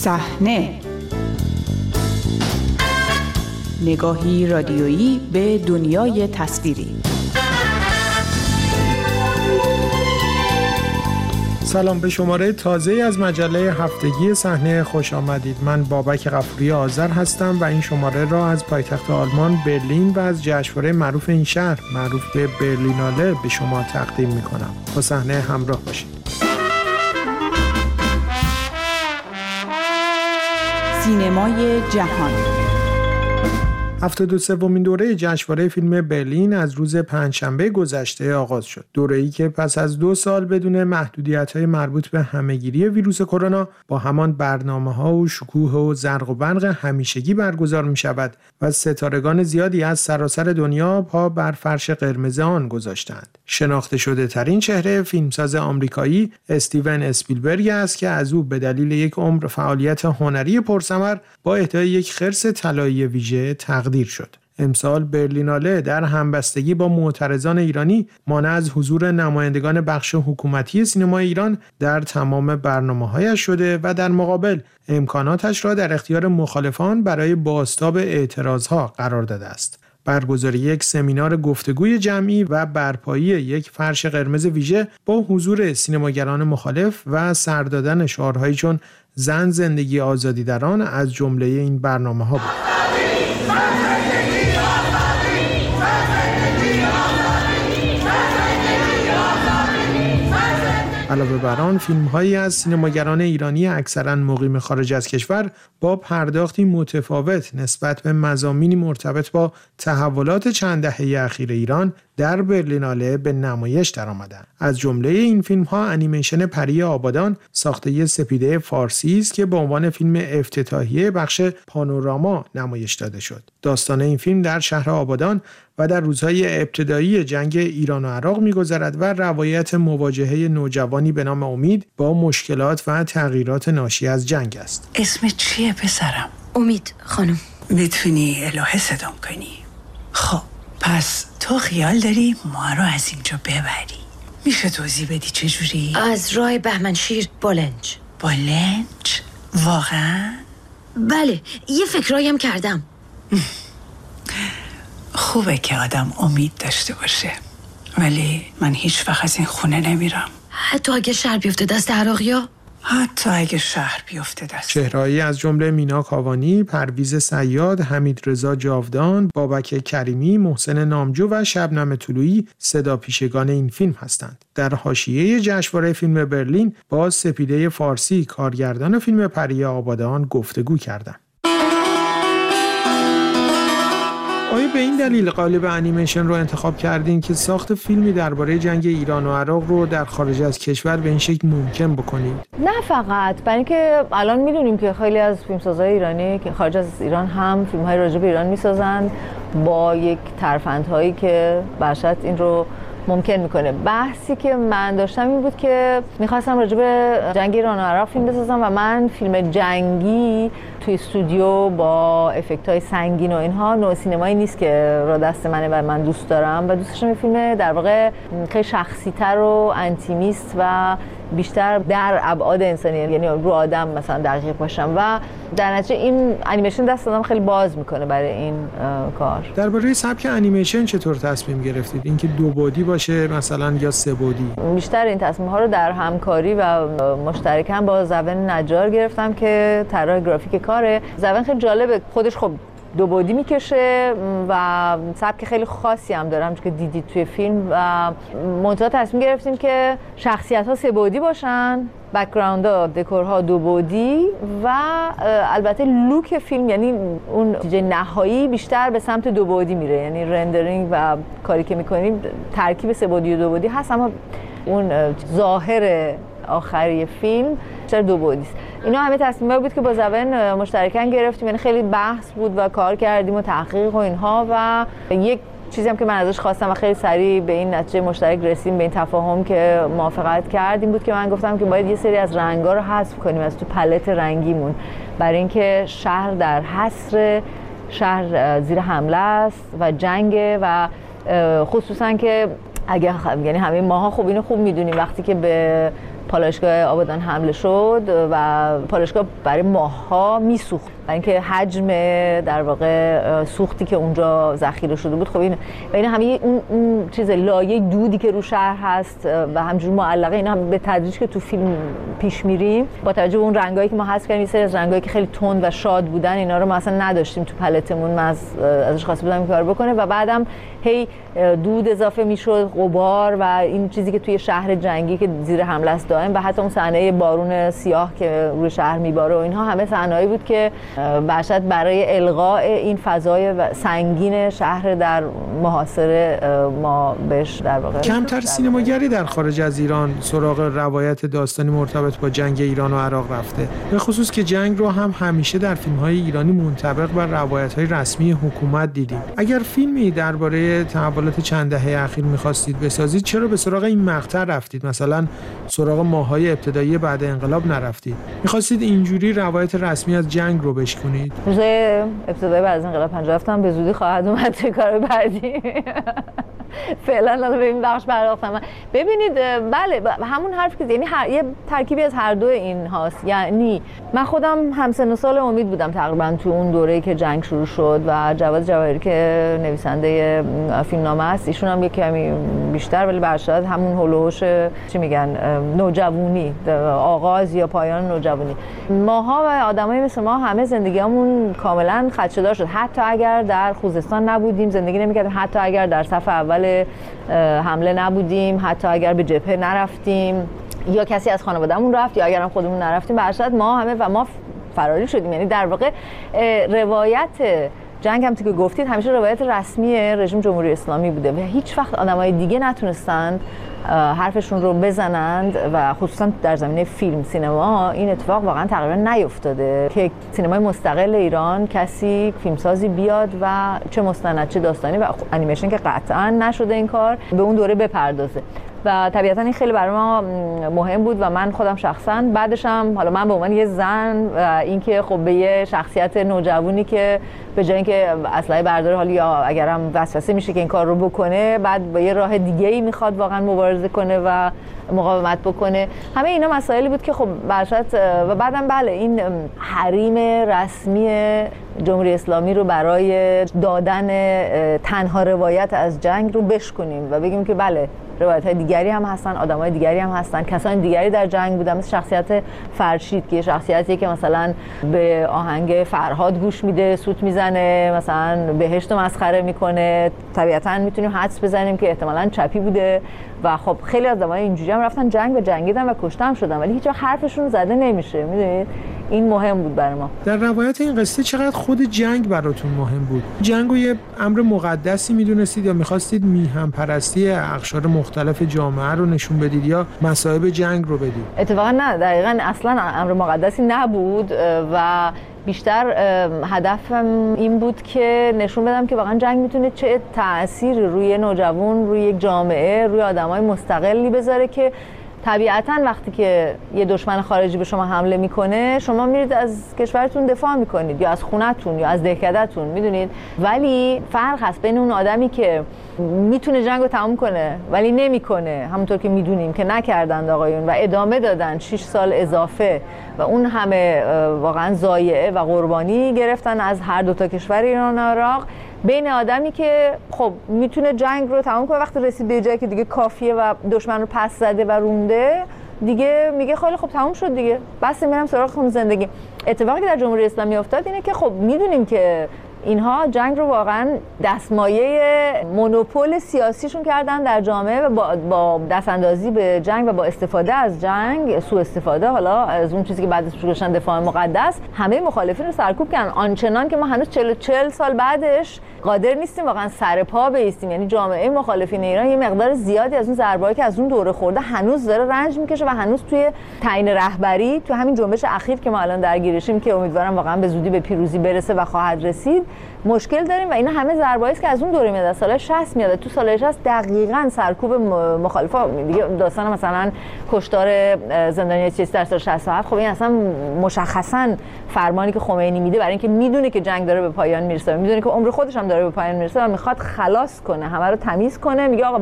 صحنه. نگاهی رادیویی به دنیای تصویری. سلام به شماره تازه از مجله هفتگی صحنه خوش آمدید. من بابک غفوری آذر هستم و این شماره را از پایتخت آلمان برلین و از جشنواره معروف این شهر معروف به برلیناله به شما تقدیم می کنم با صحنه همراه باشید. سینمای جهان. 72 سومین دوره جشنواره فیلم برلین از روز پنجشنبه گذشته آغاز شد. دوره‌ای که پس از دو سال بدون محدودیت‌های مربوط به همهگیری ویروس کرونا با همان برنامه‌ها و شکوه و زرق و برق همیشگی برگزار می شود و ستارگان زیادی از سراسر دنیا پا بر فرش قرمز آن گذاشتند. شناخته شده ترین چهره فیلمساز آمریکایی استیون اسپیلبرگ است که از او به دلیل یک عمر فعالیت هنری پرثمر با اهدای یک خرس طلایی ویژه تقدیر شد. امسال برلیناله در همبستگی با معترضان ایرانی مانع از حضور نمایندگان بخش حکومتی سینما ایران در تمام برنامه هایش شده و در مقابل امکاناتش را در اختیار مخالفان برای باستاب اعتراضها قرار داده است. برگزاری یک سمینار گفتگوی جمعی و برپایی یک فرش قرمز ویژه با حضور سینماگران مخالف و سردادن شعارهایی چون زن زندگی آزادی در آن از جمله این برنامه ها بود. علاوه بر آن فیلم هایی از سینماگران ایرانی اکثرا مقیم خارج از کشور با پرداختی متفاوت نسبت به مزامینی مرتبط با تحولات چند دهه اخیر ایران در برلیناله به نمایش درآمدند از جمله این فیلم ها انیمیشن پری آبادان ساخته سپیده فارسی است که به عنوان فیلم افتتاحیه بخش پانوراما نمایش داده شد. داستان این فیلم در شهر آبادان و در روزهای ابتدایی جنگ ایران و عراق میگذرد و روایت مواجهه نوجوانی به نام امید با مشکلات و تغییرات ناشی از جنگ است. اسم چیه پسرم؟ امید خانم. می‌تونی الهه صدام کنی. خب. پس تو خیال داری ما رو از اینجا ببری میشه توضیح بدی چجوری؟ از راه بهمنشیر بالنج بالنج؟ واقعا؟ بله یه فکرایم کردم خوبه که آدم امید داشته باشه ولی من هیچ وقت از این خونه نمیرم حتی اگه شهر بیفته دست عراقیا حتی اگه شهر بیفته دست چهرهایی از جمله مینا کاوانی، پرویز سیاد، حمید رضا جاودان، بابک کریمی، محسن نامجو و شبنم طلویی صدا پیشگان این فیلم هستند. در حاشیه جشنواره فیلم برلین با سپیده فارسی کارگردان فیلم پری آبادان گفتگو کردند. آیا به این دلیل قالب انیمیشن رو انتخاب کردین که ساخت فیلمی درباره جنگ ایران و عراق رو در خارج از کشور به این شکل ممکن بکنید؟ نه فقط برای اینکه الان می‌دونیم که خیلی از فیلمسازهای ایرانی که خارج از ایران هم فیلم های راجع به ایران می‌سازن با یک ترفندهایی که برشت این رو ممکن می‌کنه. بحثی که من داشتم این بود که می‌خواستم راجع به جنگ ایران و عراق فیلم بسازم و من فیلم جنگی توی استودیو با افکت های سنگین و اینها نوع سینمایی نیست که را دست منه و من دوست دارم و دوست داشتم فیلم در واقع خیلی شخصی تر و intimiste و بیشتر در ابعاد انسانی یعنی رو آدم مثلا دقیق باشم. و در نتیجه این انیمیشن دست آدم خیلی باز می‌کنه برای این کار. درباره سبک انیمیشن چطور تصمیم گرفتید؟ اینکه دو بعدی باشه مثلا یا سه بعدی بیشتر این تصمیم ها رو در همکاری و مشترکم با زون نجار گرفتم که طراح گرافیک کاره. زون خیلی جالبه. خودش خب دو بعدی می‌کشه و سبک خیلی خاصی هم دارم که دیدید توی فیلم. و منتها تصمیم گرفتیم که شخصیت ها سه بعدی باشن background ها دکورها دو بعدی و البته look فیلم یعنی اون نتیجه نهایی بیشتر به سمت دو بعدی میره. یعنی rendering و کاری که می‌کنیم ترکیب سه بودی و دو بودی هست اما اون ظاهر آخری فیلم چرا دو بودی است. اینا همه تصمیم بود که با زبان مشترکن گرفتیم. یعنی خیلی بحث بود و کار کردیم و تحقیق و اینها و یک چیزی هم که من ازش خواستم و خیلی سریع به این نتیجه مشترک رسیم به این تفاهم که موافقت کردیم بود که من گفتم که باید یه سری از رنگا رو حذف کنیم از تو پلت رنگیمون. برای اینکه شهر در حصر شهر زیر حمله است و جنگ و خصوصا که اگه یعنی همه ماها خوب اینو خوب می‌دونیم. وقتی که به پالایشگاه آبادان حمله شد و پالایشگاه برای ماهها میسوخت. اینکه حجم در واقع سوختی که اونجا ذخیره شده بود. خب این و این همه اون, اون چیز لایه دودی که رو شهر هست و همجور معلقه اینا هم به تدریج که تو فیلم پیش میریم. با توجه به اون رنگایی که ما حذف کردیم سری از رنگایی که خیلی تند و شاد بودن اینا رو ما اصلا نداشتیم تو پلتمون. من از ازش خواسته بودم کار بکنه. و بعدم هی دود اضافه می‌شد غبار و این چیزی که توی شهر جنگی که زیر حمله است دائم. و حتی اون صحنه بارون سیاه که روی شهر میباره و اینها همه صحنه‌ای بود که باشد برای القاء این فضای سنگین شهر در محاصره ما بهش در واقع کمتر سینماگری در خارج از ایران سراغ روایت داستانی مرتبط با جنگ ایران و عراق رفته. به خصوص که جنگ رو هم همیشه در فیلم های ایرانی منطبق و روایت های رسمی حکومت دیدیم. اگر فیلمی درباره تحولات چند دهه اخیر می‌خواستید بسازید چرا به سراغ این مقطع رفتید؟ مثلا سراغ ماهای ابتدایی بعد انقلاب نرفتید. می‌خواستید اینجوری روایت رسمی از جنگ رو بشکنید روزای ابتدایی بعد از انقلاب 57 به زودی خواهد اومد کار بعدی. فعلا الان به این بخش پرداختم ببینید بله همون حرف که یعنی هر... یه ترکیبی از هر دو این هاست. یعنی من خودم همسن و سال امید بودم تقریبا تو اون دوره که جنگ شروع شد و جواد جواهری که نویسنده فیلم نامه است. ایشون هم یه کمی بیشتر ولی برشاد همون هلوش چی میگن نوجوانی آغاز یا پایان نوجوانی. ماها و آدمای مثل ما همه زندگیامون کاملا خدشه‌دار شد. حتی اگر در خوزستان نبودیم زندگی نمی‌کردیم. حتی اگر در صف اول حمله نبودیم حتی اگر به جبهه نرفتیم یا کسی از خانوادهمون رفت یا اگر هم خودمون نرفتیم برشاد ما همه و ما فراری شدیم. یعنی در واقع روایت جنگ هم که گفتید همیشه روایت رسمی رژیم جمهوری اسلامی بوده و هیچ وقت آدمای دیگه نتونستند حرفشون رو بزنند و خصوصا در زمینه فیلم سینما این اتفاق واقعا تقریبا نیفتاده که سینمای مستقل ایران کسی فیلمسازی بیاد و چه مستند چه داستانی و انیمیشن که قطعا نشده این کار به اون دوره بپردازه. و طبیعتا این خیلی برای ما مهم بود و من خودم شخصا. بعدش هم حالا من به عنوان یه زن و اینکه خب به یه شخصیت نوجوانی که به جای اینکه اسلحه برداره حالا یا اگرم وسوسه میشه که این کار رو بکنه بعد با یه راه دیگه ای می‌خواد واقعا مبارزه کنه و مقاومت بکنه. همه اینا مسائلی بود که خب برشت و بعدم بله این حریم رسمی جمهوری اسلامی رو برای دادن تنها روایت از جنگ رو بشکنیم و بگیم که بله روایت های دیگری هم هستن آدم های دیگری هم هستن. کسان دیگری در جنگ بودن مثل شخصیت فرشید که شخصیتی که مثلا به آهنگ فرهاد گوش میده سوت می‌زنه مثلا بهشت مسخره می‌کنه. طبیعتا می‌تونیم حدس بزنیم که احتمالا چپی بوده. و خب خیلی از آدمای اینجوری هم رفتن جنگ و جنگیدن و کشته شدن. ولی هیچ حرفشون زده نمیشه می‌دونید؟ این مهم بود برای ما. در روایت این قصه چقدر خود جنگ براتون مهم بود؟ جنگ یه امر مقدسی می‌دونستید یا می‌خواستید میهم پرستی اقشار مختلف جامعه رو نشون بدید یا مصائب جنگ رو بدید؟ اتفاقا نه دقیقا اصلا امر مقدسی نبود و بیشتر هدفم این بود که نشون بدم که واقعا جنگ می‌تونه چه تأثیر روی نوجوان روی یک جامعه روی آدمای مستقلی بذاره که طبیعتا وقتی که یه دشمن خارجی به شما حمله می‌کنه شما میرید از کشورتون دفاع می‌کنید یا از خونتون یا از دهکدتون می‌دونید؟ ولی فرق هست بین اون آدمی که می‌تونه جنگ رو تمام کنه ولی نمی‌کنه. همونطور که می‌دونیم که نکردند آقایون و ادامه دادن 6 سال اضافه و اون همه واقعا زایعه و قربانی گرفتن از هر دو تا کشور ایران و عراق. بین آدمی که خب می‌تونه جنگ رو تمام کنه وقتی رسید به جایی که دیگه کافیه و دشمن رو پس زده و رونده دیگه میگه خیلی خب تموم شد دیگه. بس میرم سراغ خون زندگی. اتفاقی که در جمهوری اسلامی افتاد اینه که خب می‌دونیم که اینها جنگ رو واقعا دستمایه مونوپول سیاسیشون کردن در جامعه و با, با دستاندازی به جنگ و با استفاده از جنگ سوء استفاده حالا از اون چیزی که بعد از دفاع مقدس همه مخالفین رو سرکوب کردن. آنچنان که ما هنوز 40 40 سال بعدش قادر نیستیم واقعا سر پا بیستیم. یعنی جامعه مخالفین ایران یه مقدار زیادی از اون ضربه‌ای که از اون دوره خورده هنوز داره رنج می‌کشه و هنوز توی تعیین رهبری تو همین جنبش اخیر که ما الان درگیرشیم که امیدوارم واقعا به زودی به پیروزی برسه و خواهد رسید مشکل داریم و اینا همه ضربایی است که از اون دوره میاد. سال 60 میاد. تو سال 60 دقیقاً سرکوب مخالفا دیگه داستان مثلا کشتار زندانی چیز در سال 67 خب این اصلا مشخصا فرمانی که خمینی میده برای اینکه می‌دونه که جنگ داره به پایان می‌رسه. می‌دونه که عمر خودش هم داره به پایان می‌رسه و می‌خواد خلاص کنه همه رو تمیز کنه. میگه آقا